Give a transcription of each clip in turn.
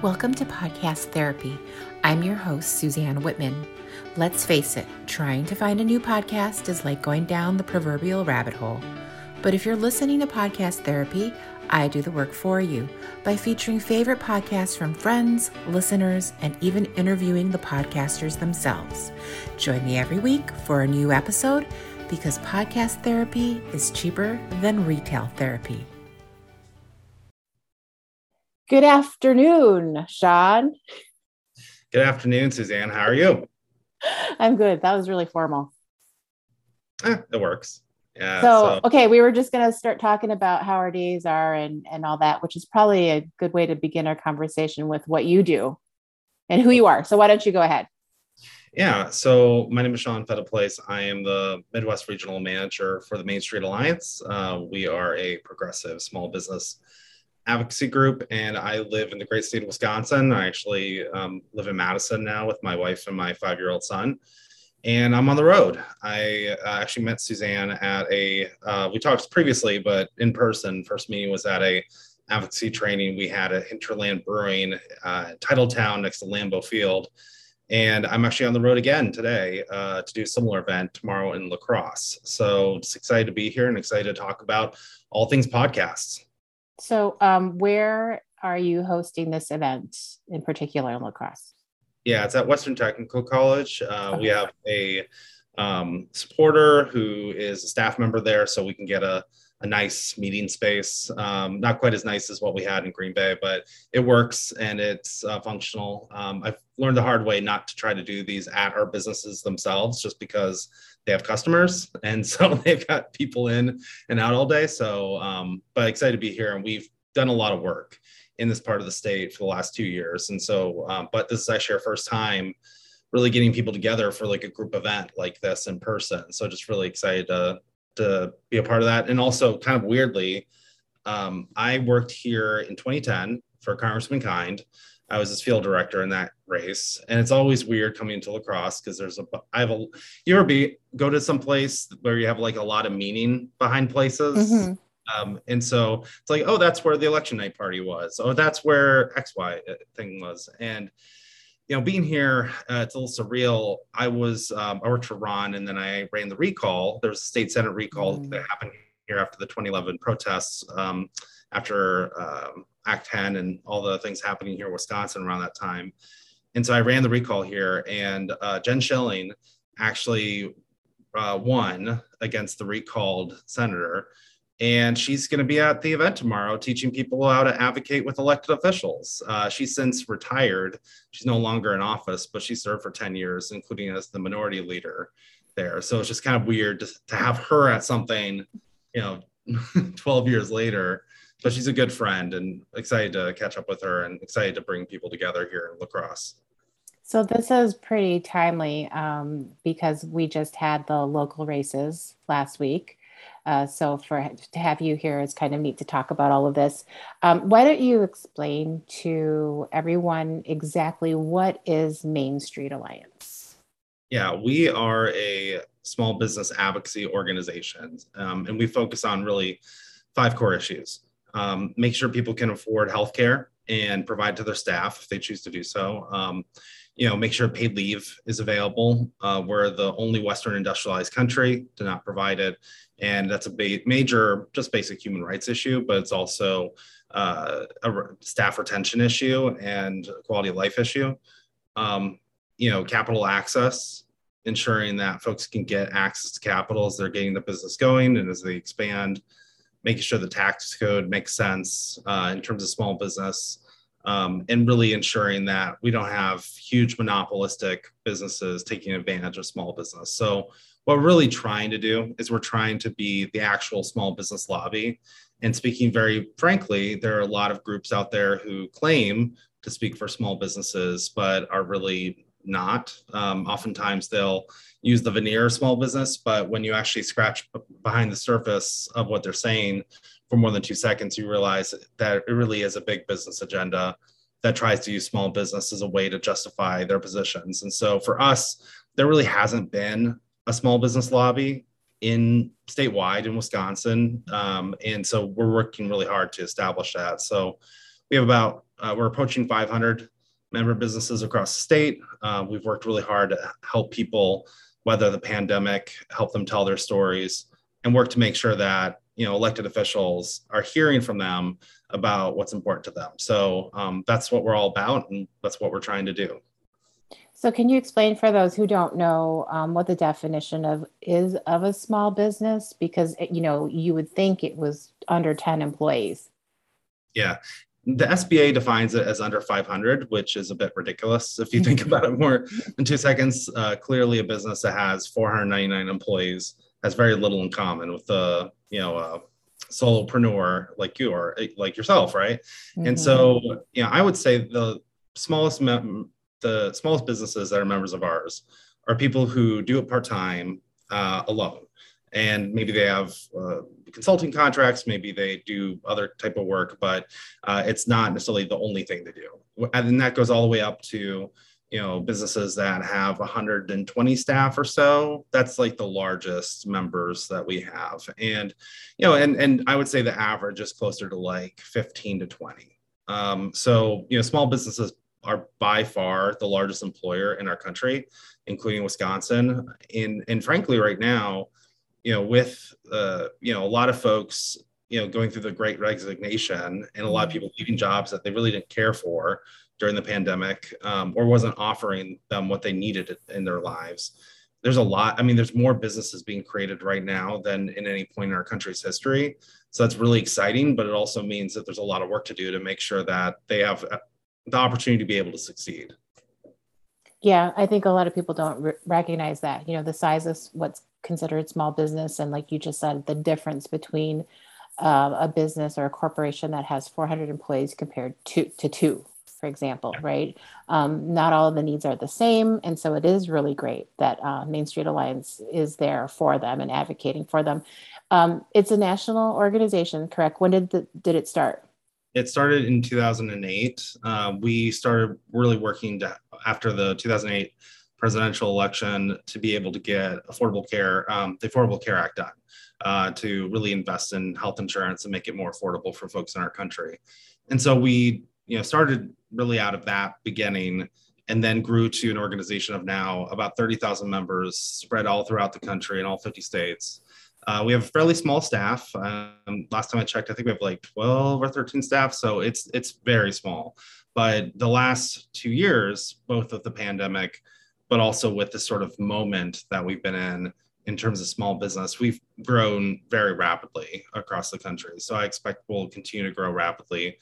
Welcome to Podcast Therapy. I'm your host, Suzanne Whitman. Let's face it, trying to find a new podcast is like going down the proverbial rabbit hole. But if you're listening to Podcast Therapy, I do the work for you by featuring favorite podcasts from friends, listeners, and even interviewing the podcasters themselves. Join me every week for a new episode because podcast therapy is cheaper than retail therapy. Good afternoon, Shawn. Good afternoon, Suzanne. How are you? I'm good. That was really formal. Eh, it works. Yeah. So, so, okay, we were just going to start talking about how our days are and and all that, which is probably a good way to begin our conversation with what you do and who you are. So, why don't you go ahead? Yeah. So, my name is Shawn Phetteplace. I am the Midwest Regional Manager for the Main Street Alliance. Uh, we are a progressive small business advocacy group, and I live in the great state of Wisconsin. I actually um, live in Madison now with my wife and my five year old son. And I'm on the road. I uh, actually met Suzanne at a, uh, we talked previously, but in person. First meeting was at a advocacy training we had at Hinterland Brewing, uh, Titletown next to Lambeau Field. And I'm actually on the road again today uh, to do a similar event tomorrow in La Crosse. So just excited to be here and excited to talk about all things podcasts. So, um, where are you hosting this event in particular in La Crosse? Yeah, it's at Western Technical College. Uh, okay. We have a um, supporter who is a staff member there, so we can get a, a nice meeting space. Um, not quite as nice as what we had in Green Bay, but it works and it's uh, functional. Um, I've learned the hard way not to try to do these at our businesses themselves, just because they have customers and so they've got people in and out all day so um, but excited to be here and we've done a lot of work in this part of the state for the last two years and so um, but this is actually our first time really getting people together for like a group event like this in person so just really excited to to be a part of that. And also kind of weirdly um, i worked here in 2010 for congressman kind. I was his field director in that race, and it's always weird coming to La Crosse because there's a I have a you ever be go to some place where you have like a lot of meaning behind places, mm-hmm. um, and so it's like oh that's where the election night party was, oh that's where X Y thing was, and you know being here uh, it's a little surreal. I was um, I worked for Ron, and then I ran the recall. There was a state senate recall mm-hmm. that happened here after the 2011 protests. Um, after um, Act 10 and all the things happening here in Wisconsin around that time. And so I ran the recall here, and uh, Jen Shilling actually uh, won against the recalled senator. And she's going to be at the event tomorrow teaching people how to advocate with elected officials. Uh, she's since retired. She's no longer in office, but she served for 10 years, including as the minority leader there. So it's just kind of weird to, to have her at something, you know, 12 years later but she's a good friend and excited to catch up with her and excited to bring people together here in La Crosse. So this is pretty timely um, because we just had the local races last week. Uh, so for to have you here is kind of neat to talk about all of this. Um, why don't you explain to everyone exactly what is Main Street Alliance? Yeah, we are a small business advocacy organization, um, and we focus on really five core issues um, make sure people can afford healthcare and provide to their staff if they choose to do so. Um, you know, make sure paid leave is available. Uh, we're the only Western industrialized country to not provide it, and that's a ba- major, just basic human rights issue. But it's also uh, a re- staff retention issue and quality of life issue. Um, you know, capital access, ensuring that folks can get access to capital as they're getting the business going and as they expand making sure the tax code makes sense uh, in terms of small business, um, and really ensuring that we don't have huge monopolistic businesses taking advantage of small business. So, what we're really trying to do is we're trying to be the actual small business lobby. And speaking very frankly, there are a lot of groups out there who claim to speak for small businesses, but are really not. Um, oftentimes they'll use the veneer of small business, but when you actually scratch behind the surface of what they're saying for more than two seconds, you realize that it really is a big business agenda that tries to use small business as a way to justify their positions. And so for us, there really hasn't been a small business lobby in statewide in Wisconsin. Um, and so we're working really hard to establish that. So we have about uh, we're approaching 500 member businesses across the state. Uh, we've worked really hard to help people weather the pandemic, help them tell their stories, and work to make sure that you know elected officials are hearing from them about what's important to them. So um, that's what we're all about, and that's what we're trying to do. So, can you explain for those who don't know um, what the definition of is of a small business? Because you know you would think it was under ten employees. Yeah, the SBA defines it as under 500, which is a bit ridiculous if you think about it more in two seconds. Uh, clearly, a business that has 499 employees has very little in common with the you know uh, solopreneur like you or like yourself, right? Mm-hmm. And so, you know, I would say the smallest mem- the smallest businesses that are members of ours are people who do it part time uh, alone and maybe they have uh, consulting contracts maybe they do other type of work but uh, it's not necessarily the only thing they do and then that goes all the way up to you know businesses that have 120 staff or so that's like the largest members that we have. And you know and and i would say the average is closer to like 15 to 20 um, so you know small businesses are by far the largest employer in our country including wisconsin. And and frankly right now you know, with uh, you know a lot of folks, you know, going through the Great Resignation, and a lot of mm-hmm. people leaving jobs that they really didn't care for during the pandemic, um, or wasn't offering them what they needed in their lives. There's a lot. I mean, there's more businesses being created right now than in any point in our country's history. So that's really exciting, but it also means that there's a lot of work to do to make sure that they have uh, the opportunity to be able to succeed. Yeah, I think a lot of people don't re- recognize that. You know, the size of what's considered small business, and like you just said, the difference between uh, a business or a corporation that has 400 employees compared to to two, for example, right? Um, not all of the needs are the same, and so it is really great that uh, Main Street Alliance is there for them and advocating for them. Um, it's a national organization, correct? When did the, did it start? It started in 2008. Uh, we started really working to, after the 2008 presidential election to be able to get affordable care, um, the Affordable Care Act done, uh, to really invest in health insurance and make it more affordable for folks in our country. And so we, you know, started really out of that beginning and then grew to an organization of now about 30,000 members spread all throughout the country in all 50 states. Uh, we have a fairly small staff. Um, last time I checked, I think we have like 12 or 13 staff. So it's it's very small. But the last two years, both with the pandemic, but also with the sort of moment that we've been in in terms of small business, we've grown very rapidly across the country. So I expect we'll continue to grow rapidly.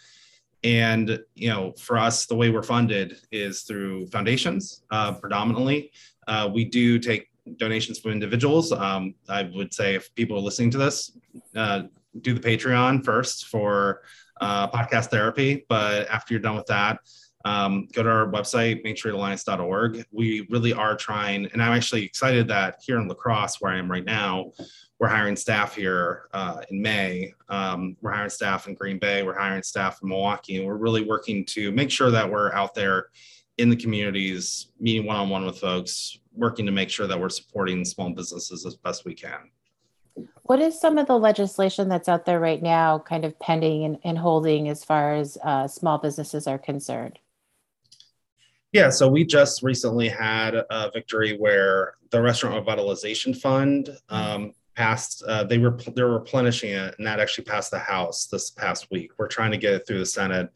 And you know, for us, the way we're funded is through foundations uh, predominantly. Uh, we do take donations from individuals. Um, I would say if people are listening to this, uh, do the Patreon first for uh, podcast therapy. But after you're done with that, um, go to our website, mainstreetalliance.org. We really are trying, and I'm actually excited that here in La Crosse, where I am right now, we're hiring staff here uh, in May. Um, we're hiring staff in Green Bay. We're hiring staff in Milwaukee, and we're really working to make sure that we're out there in the communities, meeting one on one with folks, working to make sure that we're supporting small businesses as best we can. What is some of the legislation that's out there right now, kind of pending and, and holding as far as uh, small businesses are concerned? Yeah, so we just recently had a victory where the Restaurant Revitalization Fund um, passed. Uh, they were they're replenishing it, and that actually passed the House this past week. We're trying to get it through the Senate,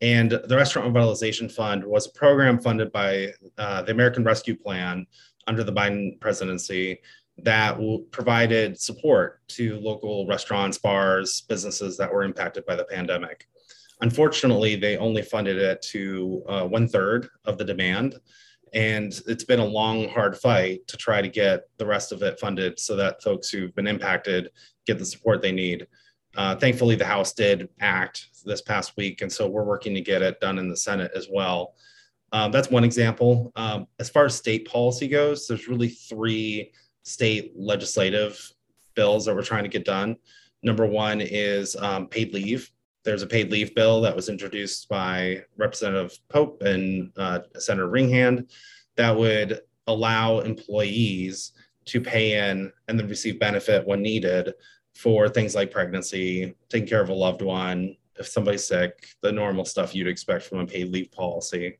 and the Restaurant Revitalization Fund was a program funded by uh, the American Rescue Plan under the Biden presidency that provided support to local restaurants, bars, businesses that were impacted by the pandemic. Unfortunately, they only funded it to uh, one third of the demand. And it's been a long, hard fight to try to get the rest of it funded so that folks who've been impacted get the support they need. Uh, thankfully, the House did act this past week, and so we're working to get it done in the Senate as well. Um, that's one example. Um, as far as state policy goes, there's really three state legislative bills that we're trying to get done. Number one is um, paid leave. There's a paid leave bill that was introduced by Representative Pope and uh, Senator Ringhand that would allow employees to pay in and then receive benefit when needed for things like pregnancy, taking care of a loved one, if somebody's sick, the normal stuff you'd expect from a paid leave policy.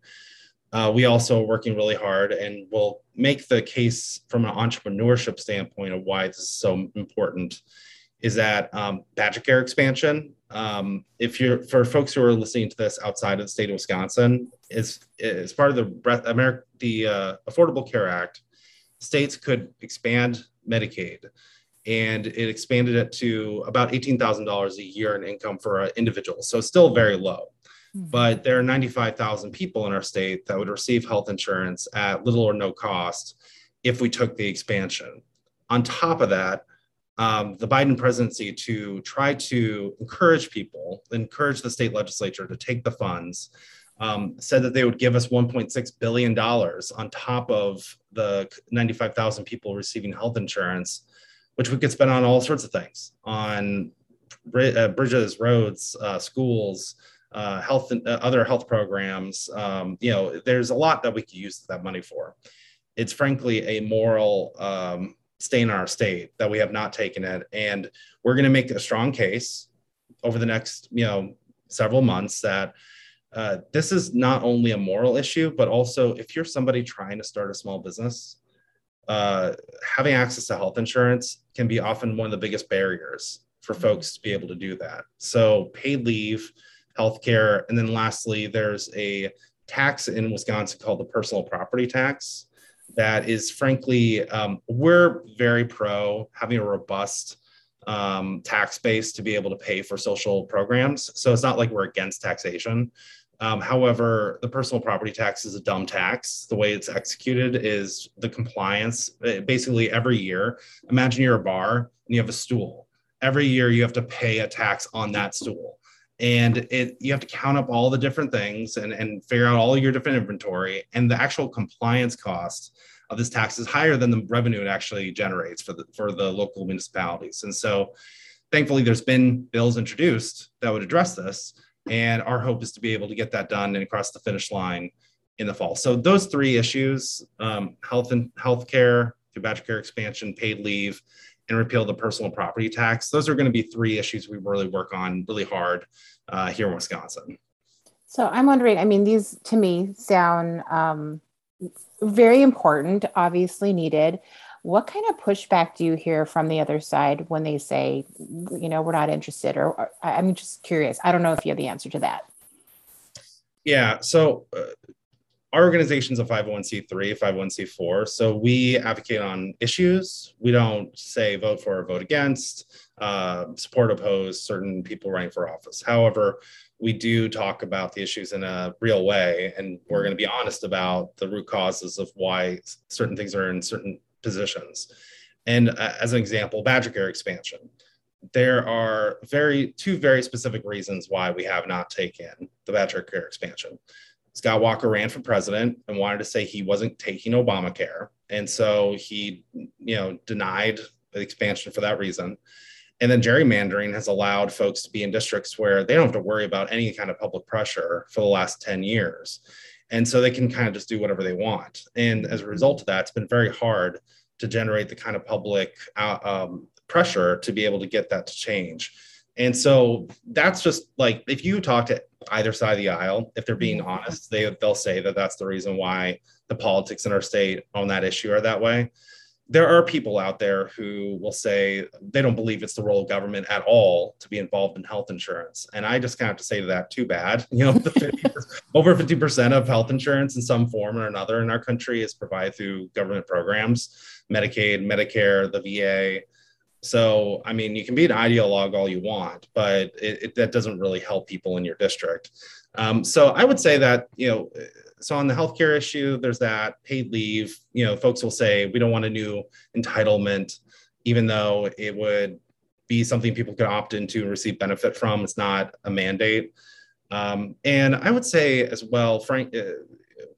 Uh, we also are working really hard and will make the case from an entrepreneurship standpoint of why this is so important is that um, Badger Care expansion. Um, if you're for folks who are listening to this outside of the state of Wisconsin, is as part of the breath, America, the uh, Affordable Care Act, states could expand Medicaid, and it expanded it to about eighteen thousand dollars a year in income for an individual. So still very low. Hmm. But there are 95,000 people in our state that would receive health insurance at little or no cost if we took the expansion. On top of that, um, the Biden presidency to try to encourage people, encourage the state legislature to take the funds, um, said that they would give us $1.6 billion on top of the 95,000 people receiving health insurance, which we could spend on all sorts of things on uh, bridges, roads, uh, schools, uh, health and uh, other health programs. Um, you know, there's a lot that we could use that money for. It's frankly a moral um, stay in our state that we have not taken it. And we're going to make a strong case over the next you know several months that uh, this is not only a moral issue but also if you're somebody trying to start a small business uh, having access to health insurance can be often one of the biggest barriers for mm-hmm. folks to be able to do that. So paid leave healthcare and then lastly there's a tax in wisconsin called the personal property tax that is frankly, um, we're very pro having a robust um, tax base to be able to pay for social programs. So it's not like we're against taxation. Um, however, the personal property tax is a dumb tax. The way it's executed is the compliance. Uh, basically, every year, imagine you're a bar and you have a stool. Every year, you have to pay a tax on that stool and it you have to count up all the different things and, and figure out all your different inventory. And the actual compliance cost of this tax is higher than the revenue it actually generates for the for the local municipalities. And so thankfully there's been bills introduced that would address this. And our hope is to be able to get that done and across the finish line in the fall. So those three issues um, health and healthcare through Badger Care expansion paid leave and repeal the personal property tax. Those are going to be three issues we really work on really hard uh, here in Wisconsin. So I'm wondering, I mean, these to me sound um, very important, obviously needed. What kind of pushback do you hear from the other side when they say, you know, we're not interested? Or, or I'm just curious. I don't know if you have the answer to that. Yeah. So uh, our organization is a 501c3, 501c4. So we advocate on issues. We don't say vote for or vote against, uh, support, oppose certain people running for office. However, we do talk about the issues in a real way, and we're going to be honest about the root causes of why certain things are in certain positions. And uh, as an example, Badger Care expansion. There are very two very specific reasons why we have not taken the Badger Care expansion. Scott Walker ran for president and wanted to say he wasn't taking Obamacare. And so he, you know, denied the expansion for that reason. And then gerrymandering has allowed folks to be in districts where they don't have to worry about any kind of public pressure for the last 10 years. And so they can kind of just do whatever they want. And as a result of that, it's been very hard to generate the kind of public uh, um, pressure to be able to get that to change. And so that's just like if you talk to either side of the aisle, if they're being mm-hmm. honest, they they'll say that that's the reason why the politics in our state on that issue are that way. There are people out there who will say they don't believe it's the role of government at all to be involved in health insurance. And I just kind of have to say to that, too bad. You know, 50, over 50% of health insurance in some form or another in our country is provided through government programs, Medicaid, Medicare, the VA, so, I mean, you can be an ideologue all you want, but it, it, that doesn't really help people in your district. Um, so, I would say that, you know, so on the healthcare issue, there's that paid leave. You know, folks will say we don't want a new entitlement, even though it would be something people could opt into and receive benefit from. It's not a mandate. Um, and I would say as well, Frank, uh,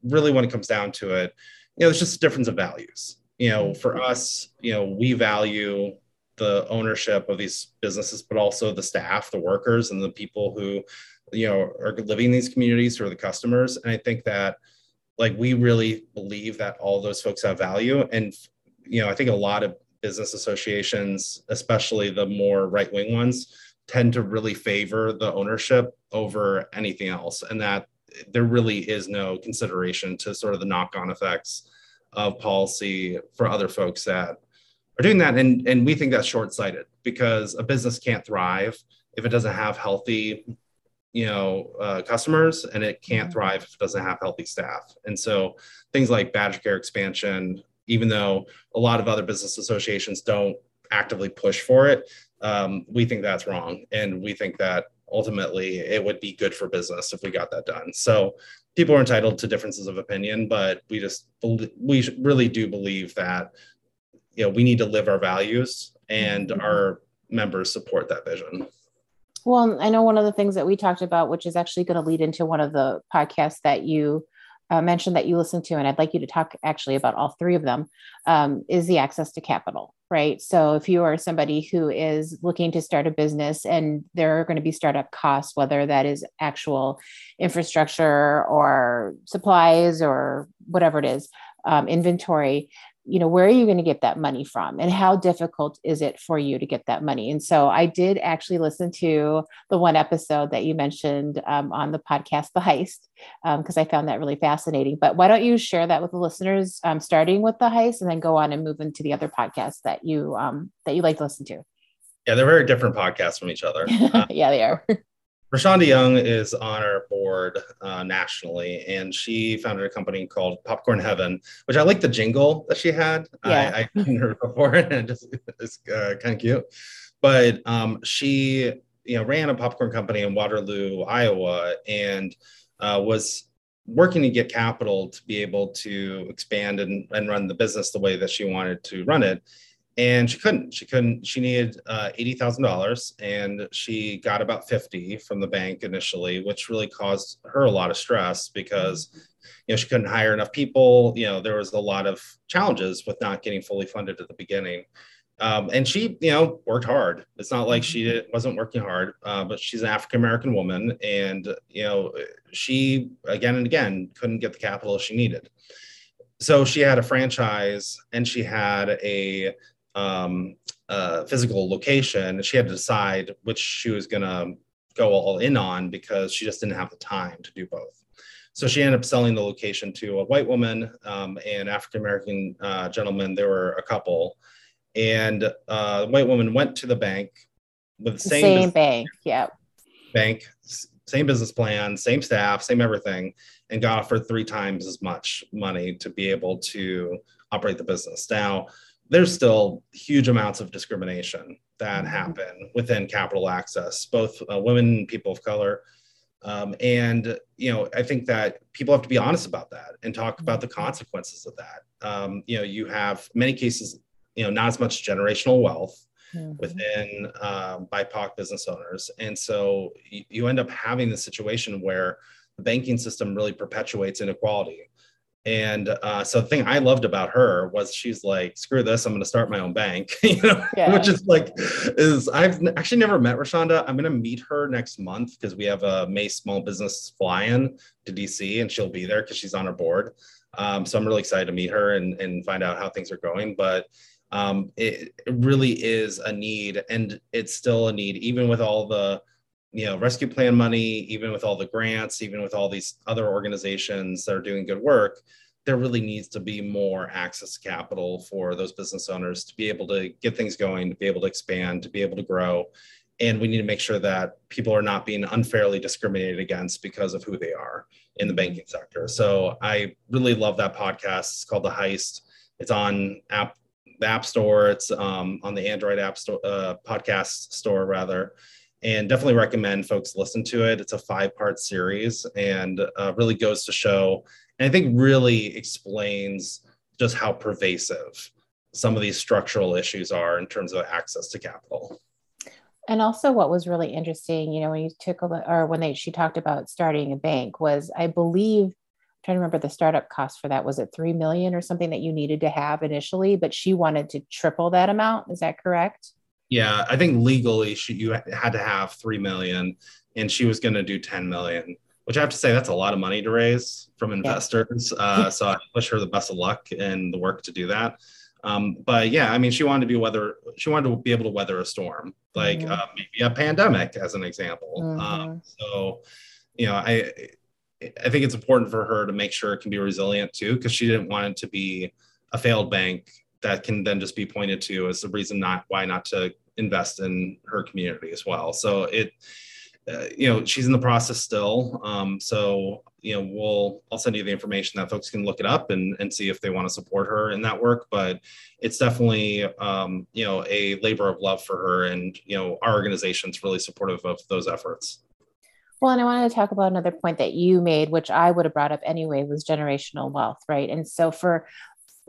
really when it comes down to it, you know, it's just a difference of values. You know, for us, you know, we value the ownership of these businesses, but also the staff, the workers, and the people who, you know, are living in these communities who are the customers. And I think that, like, we really believe that all those folks have value. And, you know, I think a lot of business associations, especially the more right wing ones, tend to really favor the ownership over anything else, and that there really is no consideration to sort of the knock-on effects of policy for other folks that are doing that. And, and we think that's short-sighted because a business can't thrive if it doesn't have healthy you know uh, customers and it can't mm-hmm. thrive if it doesn't have healthy staff and so things like badger care expansion even though a lot of other business associations don't actively push for it um, we think that's wrong and we think that ultimately it would be good for business if we got that done so people are entitled to differences of opinion but we just we really do believe that you know we need to live our values and mm-hmm. our members support that vision well, I know one of the things that we talked about, which is actually going to lead into one of the podcasts that you uh, mentioned that you listened to, and I'd like you to talk actually about all three of them, um, is the access to capital, right? So if you are somebody who is looking to start a business and there are going to be startup costs, whether that is actual infrastructure or supplies or whatever it is, um, inventory, you know where are you going to get that money from? And how difficult is it for you to get that money? And so i did actually listen to the one episode that you mentioned um, on the podcast the heist because um, i found that really fascinating. But why don't you share that with the listeners um, starting with the heist and then go on and move into the other podcasts that you um, that you like to listen to? Yeah they're very different podcasts from each other. Yeah they are Rashonda Young is on our board uh, nationally, and she founded a company called Popcorn Heaven, which I like the jingle that she had. Yeah. I, I heard before, and just it's uh, kind of cute. But um, she, you know, ran a popcorn company in Waterloo, Iowa, and uh, was working to get capital to be able to expand and, and run the business the way that she wanted to run it and she couldn't she couldn't she needed uh, $80000 and she got about 50 from the bank initially which really caused her a lot of stress because you know she couldn't hire enough people. You know there was a lot of challenges with not getting fully funded at the beginning. Um, and she you know worked hard. It's not like she did, wasn't working hard uh, but she's an african american woman and you know she again and again couldn't get the capital she needed. So she had a franchise and she had a um, uh, physical location. She had to decide which she was going to go all in on because she just didn't have the time to do both. So she ended up selling the location to a white woman um, and African American uh, gentleman. There were a couple, and uh, the white woman went to the bank with the same, same bank, yeah, bank, same business plan, same staff, same everything, and got offered three times as much money to be able to operate the business. Now, there's still huge amounts of discrimination that mm-hmm. happen within capital access, both uh, women people of color. Um, and you know, I think that people have to be honest about that and talk about the mm-hmm. consequences of that. Um, you know, you have many cases, you know, not as much generational wealth mm-hmm. within um, BIPOC business owners, and so you, you end up having the situation where the banking system really perpetuates inequality and uh, so the thing I loved about her was she's like, screw this, I'm going to start my own bank, you know, yeah. which is like, is I've actually never met Rashonda. I'm going to meet her next month because we have a May small business fly-in to DC and she'll be there because she's on our board. Um, so I'm really excited to meet her and, and find out how things are going. But um, it, it really is a need and it's still a need, even with all the, you know rescue plan money even with all the grants even with all these other organizations that are doing good work there really needs to be more access to capital for those business owners to be able to get things going to be able to expand to be able to grow. And we need to make sure that people are not being unfairly discriminated against because of who they are in the banking sector. So i really love that podcast. It's called the heist. It's on app the app store. It's um, on the android app store uh, podcast store rather and definitely recommend folks listen to it. It's a five part series and uh, really goes to show, and I think really explains just how pervasive some of these structural issues are in terms of access to capital. And also, what was really interesting, you know, when you took a look, or when they she talked about starting a bank, was I believe I'm trying to remember the startup cost for that was it three million or something that you needed to have initially, but she wanted to triple that amount. Is that correct? Yeah, I think legally she you had to have three million, and she was going to do ten million. Which I have to say that's a lot of money to raise from investors. Yeah. Uh, so I wish her the best of luck in the work to do that. Um, but yeah, I mean, she wanted to be weather. She wanted to be able to weather a storm, like mm-hmm. uh, maybe a pandemic, as an example. Um, mm-hmm. Um, so, you know, I I think it's important for her to make sure it can be resilient too, because she didn't want it to be a failed bank that can then just be pointed to as the reason not why not to invest in her community as well. So it, uh, you know, she's in the process still. Um, so you know, we'll I'll send you the information that folks can look it up and and see if they want to support her in that work. But it's definitely um, you know a labor of love for her, and you know our organization's really supportive of those efforts. Well, and I wanted to talk about another point that you made, which I would have brought up anyway, was generational wealth, right? And so for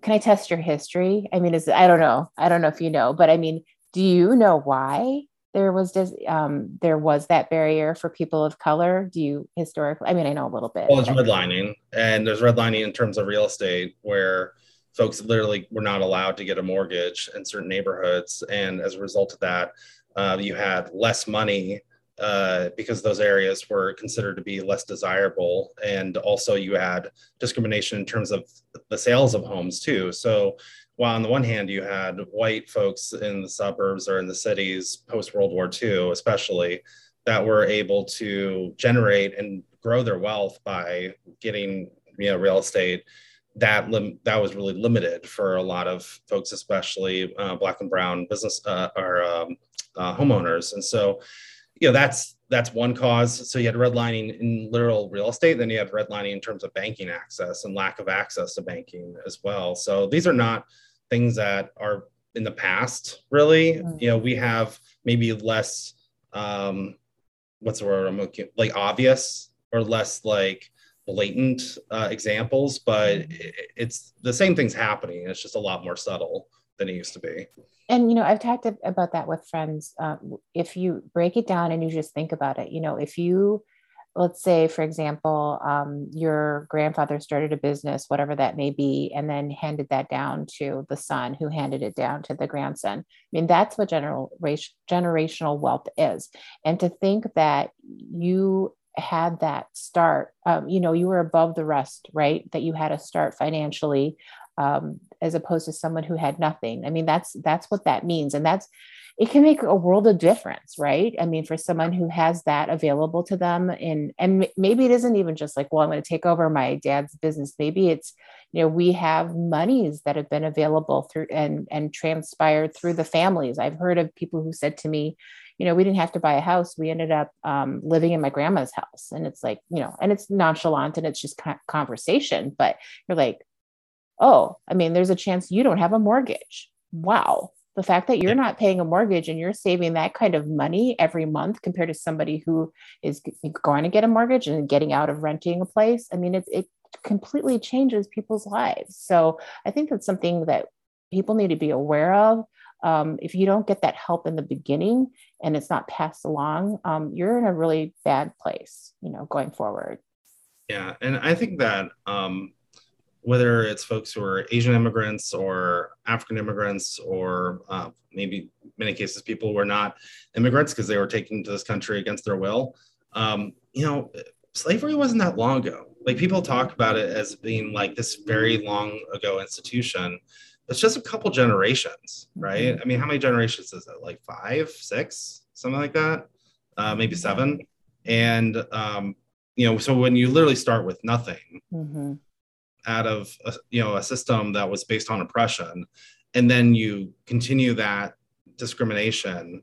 can I test your history? I mean, is I don't know. I don't know if you know, but I mean, do you know why there was just um, there was that barrier for people of color? Do you historically? I mean, I know a little bit. Well, it's redlining, and there's redlining in terms of real estate where folks literally were not allowed to get a mortgage in certain neighborhoods, and as a result of that, uh, you had less money uh, because those areas were considered to be less desirable. And also, you had discrimination in terms of the sales of homes, too. So, while on the one hand, you had white folks in the suburbs or in the cities post World War II, especially, that were able to generate and grow their wealth by getting you know real estate that lim- that was really limited for a lot of folks, especially uh, black and brown business uh, or um, uh, homeowners. And so you know that's that's one cause so you had redlining in literal real estate then you had redlining in terms of banking access and lack of access to banking as well so these are not things that are in the past really mm-hmm. you know we have maybe less um what's the word i'm looking like obvious or less like blatant uh, examples but mm-hmm. it's the same things happening it's just a lot more subtle than it used to be and you know i've talked about that with friends uh, if you break it down and you just think about it you know if you let's say for example um, your grandfather started a business whatever that may be and then handed that down to the son who handed it down to the grandson. I mean that's what general generational wealth is. And to think that you had that start um, you know you were above the rest right? That you had a start financially um, as opposed to someone who had nothing. I mean, that's that's what that means, and that's it can make a world of difference, right? I mean, for someone who has that available to them, and and maybe it isn't even just like, well, I'm going to take over my dad's business. Maybe it's, you know, we have monies that have been available through and and transpired through the families. I've heard of people who said to me, you know, we didn't have to buy a house. We ended up um, living in my grandma's house. And it's like, you know, and it's nonchalant and it's just conversation, but you're like, oh, I mean, there's a chance you don't have a mortgage. Wow. The fact that you're not paying a mortgage and you're saving that kind of money every month compared to somebody who is going to get a mortgage and getting out of renting a place. I mean, it, it completely changes people's lives. So I think that's something that people need to be aware of. Um, if you don't get that help in the beginning and it's not passed along, um, you're in a really bad place, you know, going forward. Yeah, and I think that um, whether it's folks who are Asian immigrants or African immigrants, or uh, maybe many cases people who are not immigrants because they were taken to this country against their will. Um, you know, slavery wasn't that long ago. Like people talk about it as being like this very long ago institution. It's just a couple generations, right? I mean, how many generations is it? Like five, six, something like that, uh, maybe seven. And um, you know, so when you literally start with nothing. Mm-hmm out of a, you know a system that was based on oppression. And then you continue that discrimination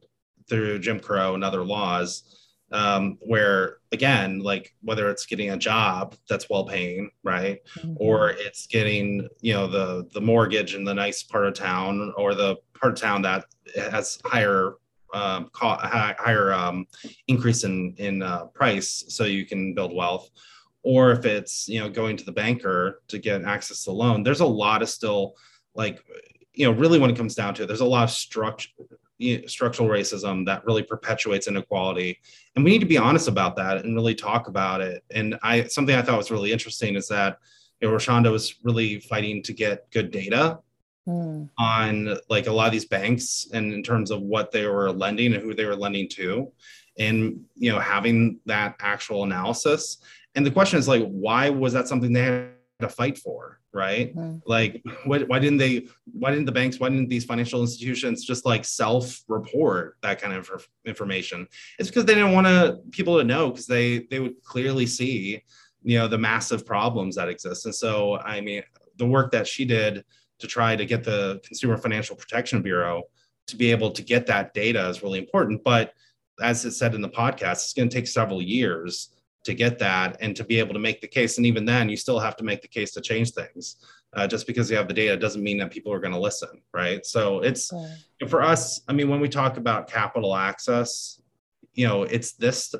through jim crow and other laws um, where again like whether it's getting a job that's well paying right? Mm-hmm. or it's getting you know the the mortgage in the nice part of town or the part of town that has higher um, higher um, increase in in uh, price so you can build wealth or if it's you know going to the banker to get access to loan there's a lot of still like you know really when it comes down to it there's a lot of structure structural racism that really perpetuates inequality. And we need to be honest about that and really talk about it. And i something i thought was really interesting is that you know Rashonda was really fighting to get good data mm. on like a lot of these banks and in terms of what they were lending and who they were lending to. And you know having that actual analysis and the question is like, why was that something they had to fight for, right? Mm-hmm. Like, what, why didn't they? Why didn't the banks? Why didn't these financial institutions just like self-report that kind of information? It's because they didn't want to people to know because they they would clearly see, you know, the massive problems that exist. And so, I mean, the work that she did to try to get the Consumer Financial Protection Bureau to be able to get that data is really important. But as it said in the podcast, it's going to take several years to get that and to be able to make the case. And even then, you still have to make the case to change things. Uh, just because you have the data doesn't mean that people are going to listen, right? So it's for us. I mean, when we talk about capital access, you know, it's this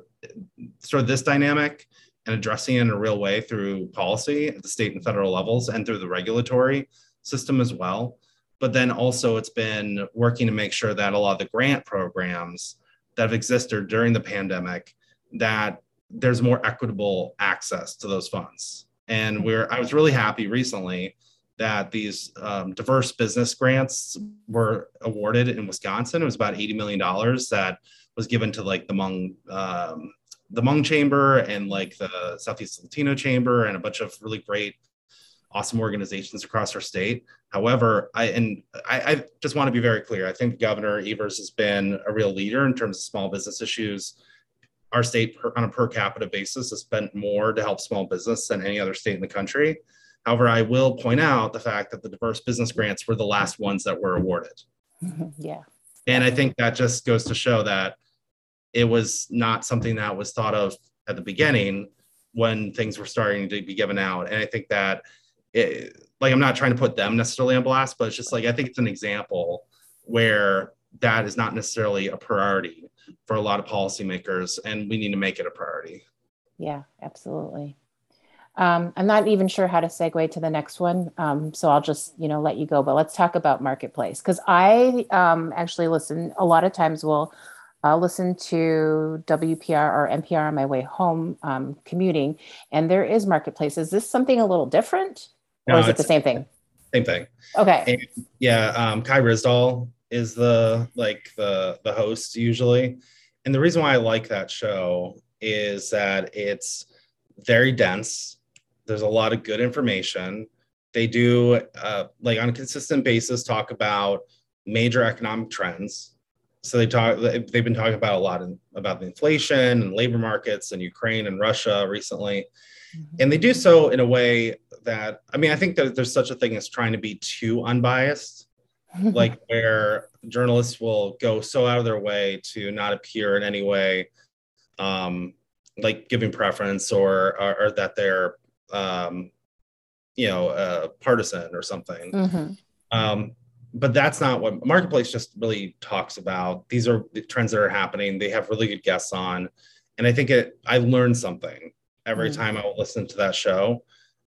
sort of this dynamic and addressing it in a real way through policy at the state and federal levels and through the regulatory system as well. But then also, it's been working to make sure that a lot of the grant programs that have existed during the pandemic that there's more equitable access to those funds. And we're I was really happy recently that these um, diverse business grants were awarded in Wisconsin. It was about $80 million that was given to like the Hmong um, the Hmong Chamber and like the Southeast Latino Chamber and a bunch of really great, awesome organizations across our state. However, I and I, I just want to be very clear. I think Governor Evers has been a real leader in terms of small business issues our state per, on a per capita basis has spent more to help small business than any other state in the country. However, I will point out the fact that the diverse business grants were the last ones that were awarded. Yeah. And I think that just goes to show that it was not something that was thought of at the beginning when things were starting to be given out. And I think that, it, like, I'm not trying to put them necessarily on blast, but it's just like, I think it's an example where that is not necessarily a priority for a lot of policymakers, and we need to make it a priority. Yeah, absolutely. Um, I'm not even sure how to segue to the next one, um, so I'll just you know let you go. But let's talk about marketplace because I um, actually listen a lot of times. Will I'll listen to WPR or NPR on my way home um, commuting, and there is marketplace. Is this something a little different, or is it the same thing? Same thing. Okay. And, yeah, um, Kai Ryssdal is the like the the host usually. And the reason why i like that show is that it's very dense. There's a lot of good information. They do uh, like on a consistent basis talk about major economic trends. So they talk they've been talking about a lot in, about the inflation and labor markets and ukraine and russia recently. Mm-hmm. and they do so in a way that i mean i think that there's such a thing as trying to be too unbiased like where journalists will go so out of their way to not appear in any way um, like giving preference or, or, or that they're um, you know uh, partisan or something. Mm-hmm. um, but that's not what marketplace just really talks about. These are the trends that are happening. They have really good guests on. And i think it i learned something every mm-hmm. time i listen to that show.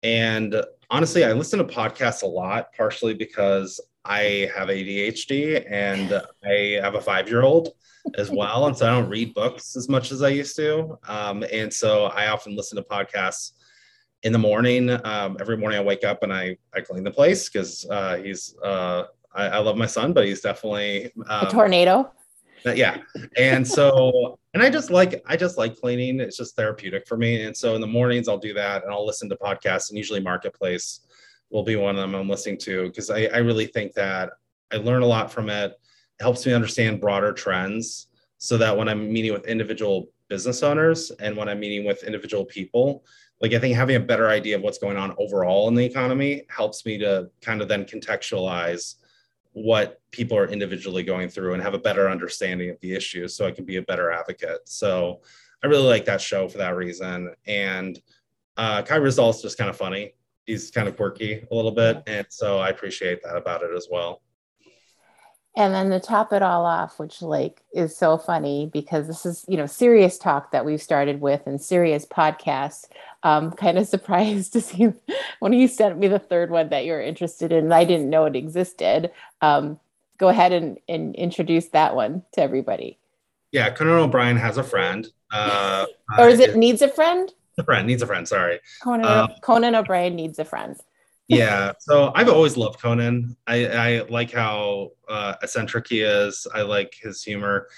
And honestly i listen to podcasts a lot partially because I have ADHD and I have a five year old as well. And so I don't read books as much as I used to. Um, and so I often listen to podcasts in the morning. Um, every morning I wake up and I, I clean the place because uh, he's, uh, I, I, love my son, but he's definitely um, a tornado. Yeah. And so, and I just like, I just like cleaning. It's just therapeutic for me. And so in the mornings I'll do that and I'll listen to podcasts and usually Marketplace will be one of them I'm listening to because I, I really think that I learn a lot from it. It helps me understand broader trends so that when I'm meeting with individual business owners and when I'm meeting with individual people, like I think having a better idea of what's going on overall in the economy helps me to kind of then contextualize what people are individually going through and have a better understanding of the issues so I can be a better advocate. So I really like that show for that reason. And uh, Ryssdal is just kind of funny he's kind of quirky a little bit, and so I appreciate that about it as well. And then to top it all off, which like is so funny because this is you know serious talk that we've started with and serious podcast. Um, kind of surprised to see when you sent me the third one that you're interested in. I didn't know it existed. Um, go ahead and, and introduce that one to everybody. Yeah, Conan O'Brien has a friend. Uh, or is it needs a friend? A friend needs a friend. Sorry. Conan, um, Conan O'Brien needs a friend. yeah. So I've always loved Conan. I, I like how uh, eccentric he is. I like his humor.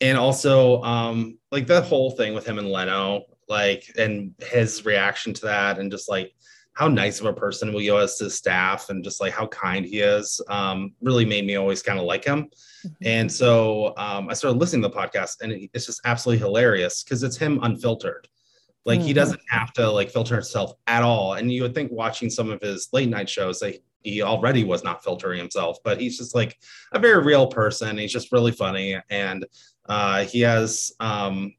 And also, um, like the whole thing with him and Leno, like, and his reaction to that, and just like how nice of a person Leo is to staff and just like how kind he is um, really made me always kind of like him. Mm-hmm. And so um, I started listening to the podcast and it's just absolutely hilarious because it's him unfiltered. Like mm-hmm. he doesn't have to like filter himself at all. And you would think watching some of his late night shows that he already was not filtering himself, but he's just like a very real person. He's just really funny. And uh, he has um,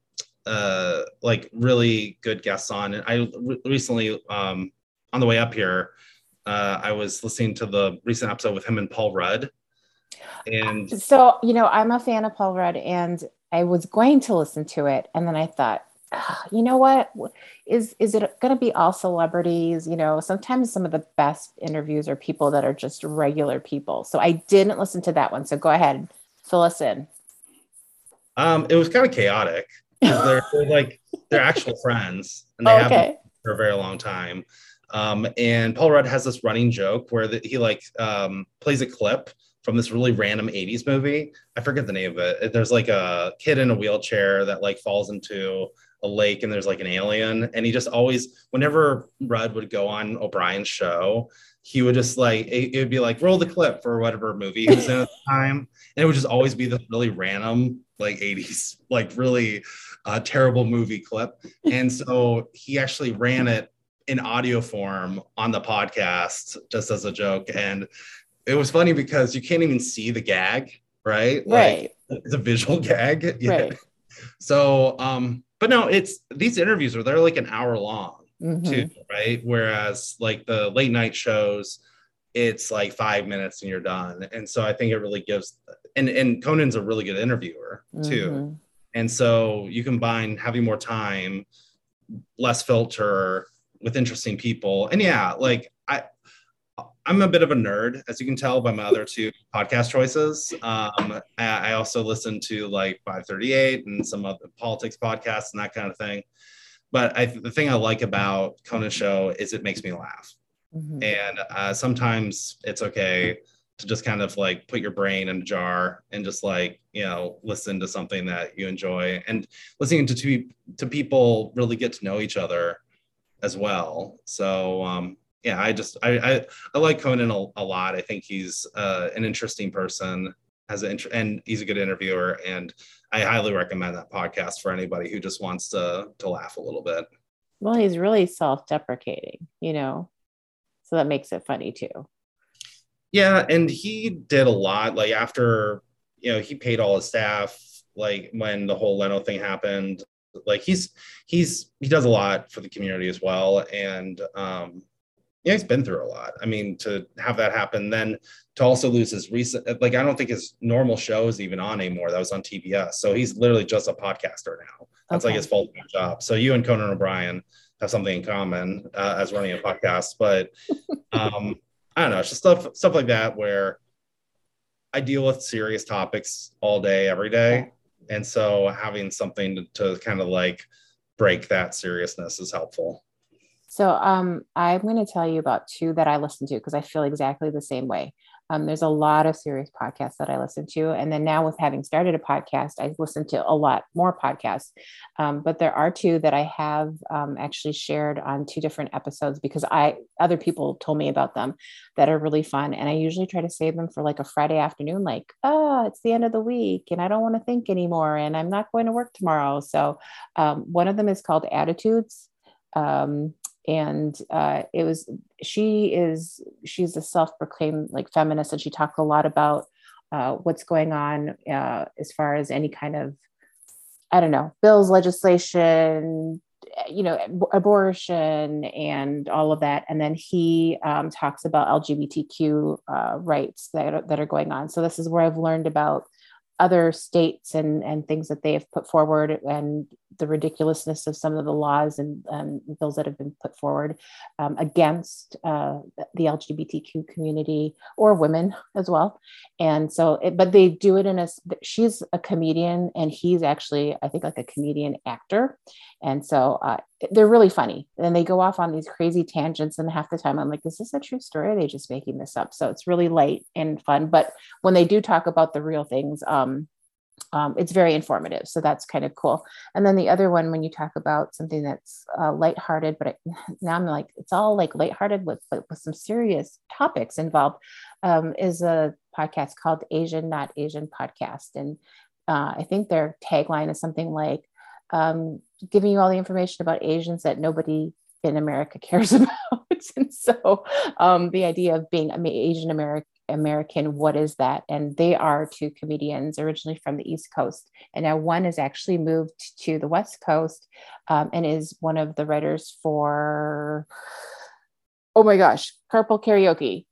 uh, like really good guests on. And I re- recently um, on the way up here, uh, I was listening to the recent episode with him and Paul Rudd. And so, you know, I'm a fan of Paul Rudd and I was going to listen to it. And then I thought, you know what? Is, is it going to be all celebrities? You know, sometimes some of the best interviews are people that are just regular people. So I didn't listen to that one. So go ahead, fill us in. Um, it was kind of chaotic. They're, they're, like they're actual friends, and they okay. have for a very long time. Um, and Paul Rudd has this running joke where the, he like um, plays a clip from this really random 80s movie. I forget the name of it. There's like a kid in a wheelchair that like falls into a lake and there's like an alien. And he just always, whenever Rudd would go on O'Brien's show, he would just like, it, it would be like, roll the clip for whatever movie he was in at the time. And it would just always be this really random, like 80s, like really uh, terrible movie clip. And so he actually ran it in audio form on the podcast just as a joke. And it was funny because you can't even see the gag, right? Right. Like, it's a visual gag. Yeah. Right. So, um, but no, it's these interviews are they're like an hour long mm-hmm. too, right? Whereas like the late night shows, it's like five minutes and you're done. And so I think it really gives and and Conan's a really good interviewer too. Mm-hmm. And so you combine having more time, less filter, with interesting people. And yeah, like I I'm a bit of a nerd, as you can tell by my other two podcast choices. Um, I, also listen to like 538 and some other politics podcasts and that kind of thing. But I, the thing I like about Conan Show is it makes me laugh. Mm-hmm. And uh, sometimes it's okay to just kind of like put your brain in a jar and just like you know listen to something that you enjoy and listening to to, to people really get to know each other as well. So um, yeah, I just I, I, I like Conan a, a, lot. I think he's uh, an interesting person, has an and he's a good interviewer, and I highly recommend that podcast for anybody who just wants to to laugh a little bit. Well, he's really self-deprecating, you know, so that makes it funny too. Yeah, and he did a lot. Like after you know, he paid all his staff. Like when the whole Leno thing happened, like he's he's he does a lot for the community as well and um yeah he's been through a lot. I mean to have that happen then to also lose his recent like i don't think his normal show is even on anymore. That was on tbs so he's literally just a podcaster now. That's okay. like his full-time job. So you and conan o'brien have something in common uh, as running a podcast. But um i don't know. It's just stuff stuff like that where i deal with serious topics all day every day. And so having something to, to kind of like break that seriousness is helpful so um, i'm going to tell you about two that i listen to because i feel exactly the same way um, there's a lot of serious podcasts that I listen to. And then now, with having started a podcast, I listen to a lot more podcasts. Um, but there are two that I have um, actually shared on two different episodes because I other people told me about them that are really fun. And I usually try to save them for like a Friday afternoon, like, oh, it's the end of the week and I don't want to think anymore and I'm not going to work tomorrow. So um, one of them is called Attitudes. Um, and uh, it was she is she's a self-proclaimed like feminist and she talked a lot about uh, what's going on uh, as far as any kind of i don't know bills legislation you know abortion and all of that. And then he um, talks about lgbtq uh, rights that are, that are going on. So this is where i've learned about other states and and things that they have put forward and the ridiculousness of some of the laws and um, bills that have been put forward um, against uh, the LGBTQ community or women as well. And so, it, but they do it in a, she's a comedian and he's actually, I think, like a comedian actor. And so uh, they're really funny. And they go off on these crazy tangents. And half the time I'm like, is this a true story? Are they just making this up? So it's really light and fun. But when they do talk about the real things, um, um, it's very informative. So that's kind of cool. And then the other one, when you talk about something that's uh, lighthearted, but now I'm like, it's all like lighthearted with, with some serious topics involved, um, is a podcast called Asian Not Asian Podcast. And uh, I think their tagline is something like um, giving you all the information about Asians that nobody in America cares about. and so um, the idea of being Asian American American, what is that? And they are two comedians originally from the East Coast. And now one has actually moved to the West Coast um, and is one of the writers for, oh my gosh, Carpool Karaoke.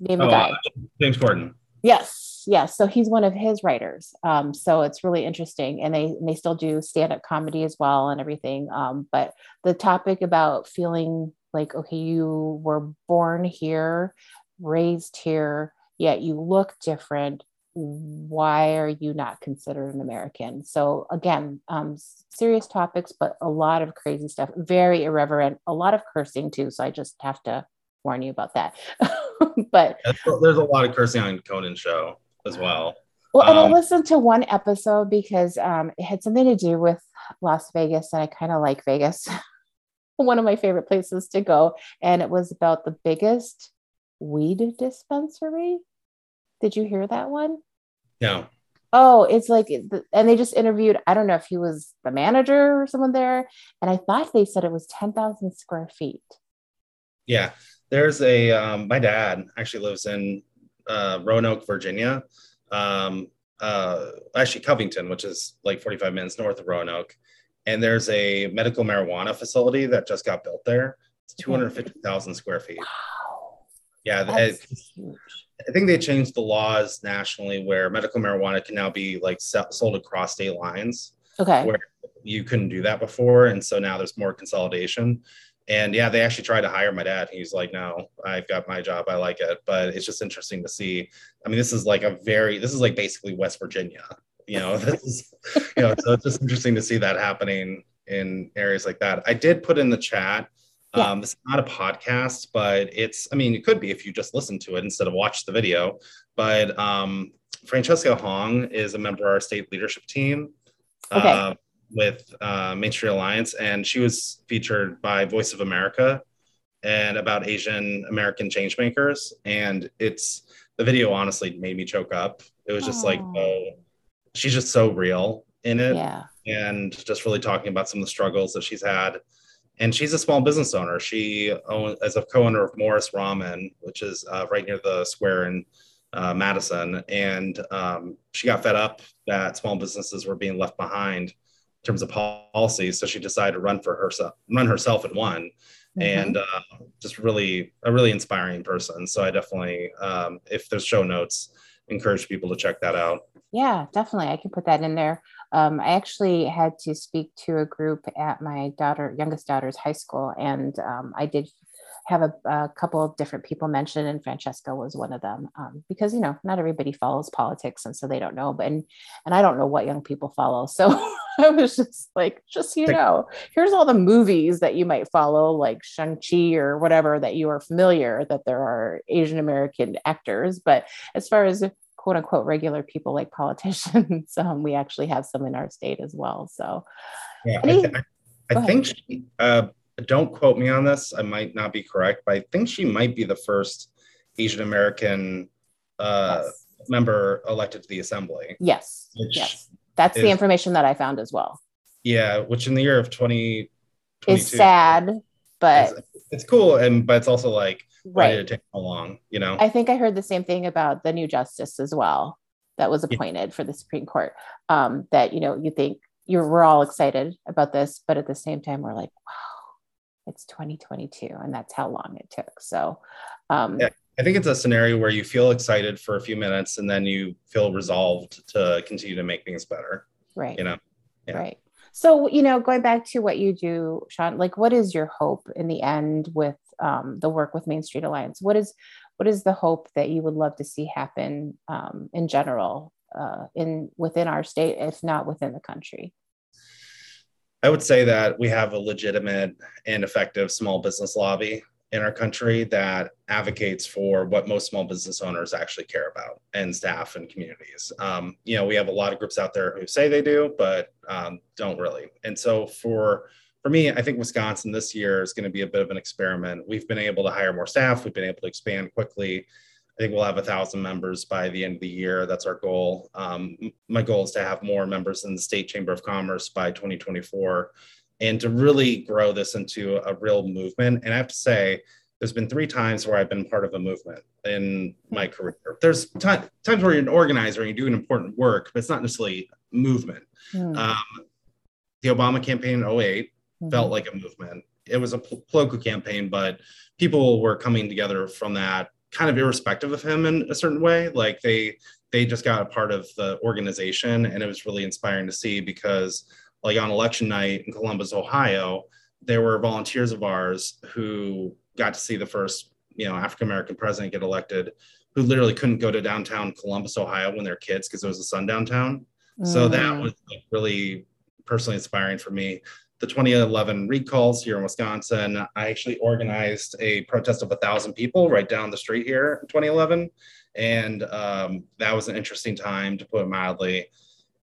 Name oh, guy. James Corden. Yes, yes. So he's one of his writers. Um, so it's really interesting, and they and they still do stand up comedy as well and everything. Um, but the topic about feeling like okay, you were born here, raised here, yet you look different. Why are you not considered an American? So, again, um, serious topics, but a lot of crazy stuff, very irreverent, a lot of cursing too. So, I just have to warn you about that. but there's a lot of cursing on Conan show as well. Well, and um, I listened to one episode because um, it had something to do with Las Vegas, and I kind of like Vegas. one of my favorite places to go, and it was about the biggest weed dispensary. Did you hear that one? No. Oh, it's like, and they just interviewed, I don't know if he was the manager or someone there. And I thought they said it was 10,000 square feet. Yeah. There's a, um, my dad actually lives in uh, Roanoke, Virginia. Um, uh, actually, Covington, which is like 45 minutes north of Roanoke. And there's a medical marijuana facility that just got built there. It's 250,000 square feet. Wow. Yeah, it, I think they changed the laws nationally where medical marijuana can now be like sold across state lines. Okay. Where you couldn't do that before, and so now there's more consolidation. And yeah, they actually tried to hire my dad. He's like, "No, I've got my job. I like it." But it's just interesting to see. I mean, this is like a very this is like basically West Virginia. You know, this is you know, so it's just interesting to see that happening in areas like that. I did put in the chat yeah. Um, it's not a podcast, but it's, I mean, it could be if you just listen to it instead of watch the video. But um, Francesca Hong is a member of our state leadership team okay. uh, with uh, Main Street Alliance, and she was featured by Voice of America and about Asian American changemakers. And it's the video honestly made me choke up. It was just Aww. like, oh, she's just so real in it. Yeah. And just really talking about some of the struggles that she's had and she's a small business owner. She owns as a co-owner of Morris Ramen, which is uh, right near the square in uh, Madison. And um, she got fed up that small businesses were being left behind in terms of policy, so she decided to run for herself, run herself and won. Mm-hmm. And uh, just really a really inspiring person. So I definitely, um, if there's show notes, encourage people to check that out. Yeah, definitely. I can put that in there. Um, I actually had to speak to a group at my daughter, youngest daughter's high school, and um, I did have a, a, couple of different people mentioned, and Francesca was one of them um, because you know not everybody follows politics, and so they don't know. But and and I don't know what young people follow, so I was just like, just you know, here's all the movies that you might follow, like Shang Chi or whatever that you are familiar that there are Asian American actors. But as far as quote unquote regular people like politicians. um, we actually have some in our state as well. So, yeah, Any, I, I, I think she, uh, don't quote me on this. I might not be correct, but I think she might be the first Asian American uh, yes. member elected to the assembly. Yes. Yes. That's is, the information that I found as well. Yeah, which in the year of 20 is sad, but it's, it's cool. And, but it's also like, why right. did it take so long? You know, I think I heard the same thing about the new justice as well that was appointed yeah. for the Supreme Court. Um, that you know, you think you're we're all excited about this, but at the same time, we're like, wow, it's 2022, and that's how long it took. So, um, yeah. I think it's a scenario where you feel excited for a few minutes and then you feel resolved to continue to make things better. Right. You know. Yeah. Right. So, you know, going back to what you do, Shawn, like what is your hope in the end with um, the work with Main Street Alliance? What is what is the hope that you would love to see happen um, in general uh, in within our state, if not within the country? I would say that we have a legitimate and effective small business lobby, in our country that advocates for what most small business owners actually care about and staff and communities. Um, you know, we have a lot of groups out there who say they do, but um, don't really. And so for for me, I think Wisconsin this year is going to be a bit of an experiment. We've been able to hire more staff. We've been able to expand quickly. I think we'll have a thousand members by the end of the year. That's our goal. Um, my goal is to have more members in the state chamber of commerce by 2024 and to really grow this into a real movement. And I have to say, there's been three times where I've been part of a movement in my career. There's t- times where you're an organizer and you're doing important work, but it's not necessarily movement. Mm. Um, the Obama campaign in 8 mm-hmm. felt like a movement. It was a political campaign, but people were coming together from that kind of irrespective of him in a certain way. Like they they just got a part of the organization and it was really inspiring to see because like on election night in Columbus, Ohio, there were volunteers of ours who got to see the first, you know, African American president get elected, who literally couldn't go to downtown Columbus, Ohio when they're kids because it was a sundown town. Mm. So that was like really personally inspiring for me. The 2011 recalls here in Wisconsin, I actually organized a protest of a thousand people right down the street here in 2011. And um, that was an interesting time to put it mildly.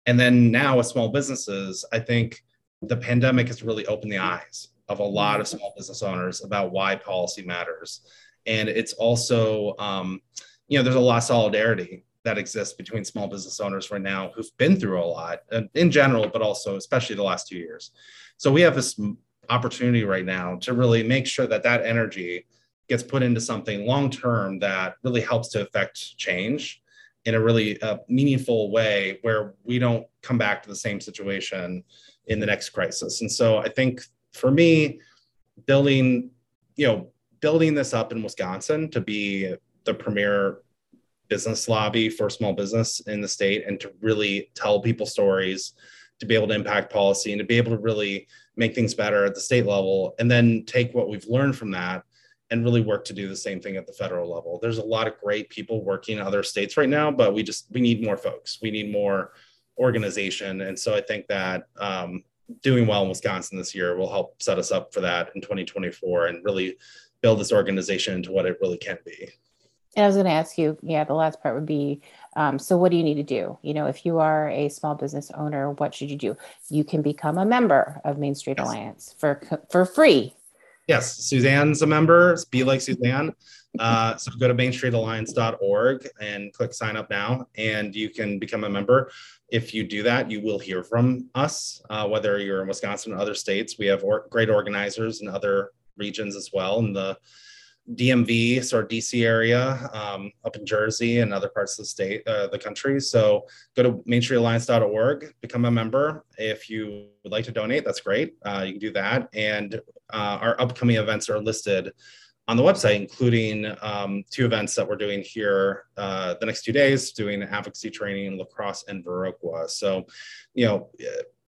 And then now with small businesses, I think the pandemic has really opened the eyes of a lot of small business owners about why policy matters. And it's also, um, you know, there's a lot of solidarity that exists between small business owners right now who've been through a lot in general, but also especially the last two years. So we have this opportunity right now to really make sure that that energy gets put into something long term that really helps to affect change in a really uh, meaningful way where we don't come back to the same situation in the next crisis. And so I think for me, building, you know, building this up in Wisconsin to be the premier business lobby for small business in the state and to really tell people stories, to be able to impact policy and to be able to really make things better at the state level and then take what we've learned from that and really work to do the same thing at the federal level. There's a lot of great people working in other states right now, but we just we need more folks. We need more organization, and so I think that um, doing well in Wisconsin this year will help set us up for that in 2024 and really build this organization into what it really can be. And I was going to ask you, yeah, the last part would be um, so what do you need to do? You know, if you are a small business owner, what should you do? You can become a member of Main Street yes. Alliance for for free Yes, Suzanne's a member. Be like Suzanne. Uh, so go to mainstreetalliance.org and click sign up now, and you can become a member. If you do that, you will hear from us, uh, whether you're in Wisconsin or other states. We have or- great organizers in other regions as well and the DMV, sort of DC area, um, up in Jersey and other parts of the state, uh, the country. So go to mainstreetalliance.org, become a member. If you would like to donate, that's great. Uh, you can do that. And uh, our upcoming events are listed on the website, including um, two events that we're doing here uh, the next two days, doing advocacy training in La Crosse and Viroqua. So, you know,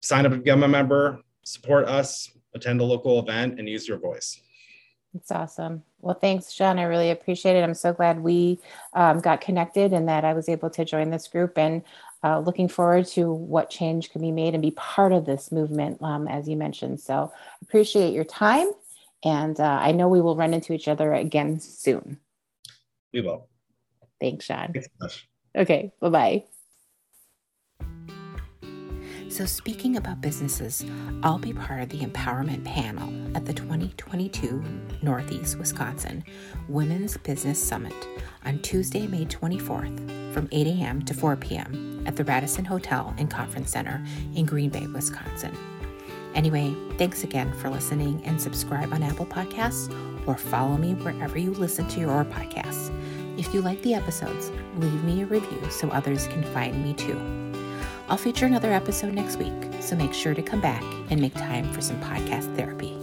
sign up to become a member, support us, attend a local event, and use your voice. It's awesome. Well, thanks, Shawn. I really appreciate it. I'm so glad we um, got connected and that I was able to join this group and uh, looking forward to what change can be made and be part of this movement, um, as you mentioned. So appreciate your time. And uh, I know we will run into each other again soon. We will. Thanks, Shawn. Thanks okay. Bye bye. So, speaking about businesses, I'll be part of the empowerment panel at the 2022 Northeast Wisconsin Women's Business Summit on Tuesday, May 24th from 8 a.m. to 4 p.m. at the Radisson Hotel and Conference Center in Green Bay, Wisconsin. Anyway, thanks again for listening and subscribe on Apple Podcasts or follow me wherever you listen to your podcasts. If you like the episodes, leave me a review so others can find me too. I'll feature another episode next week, so make sure to come back and make time for some podcast therapy.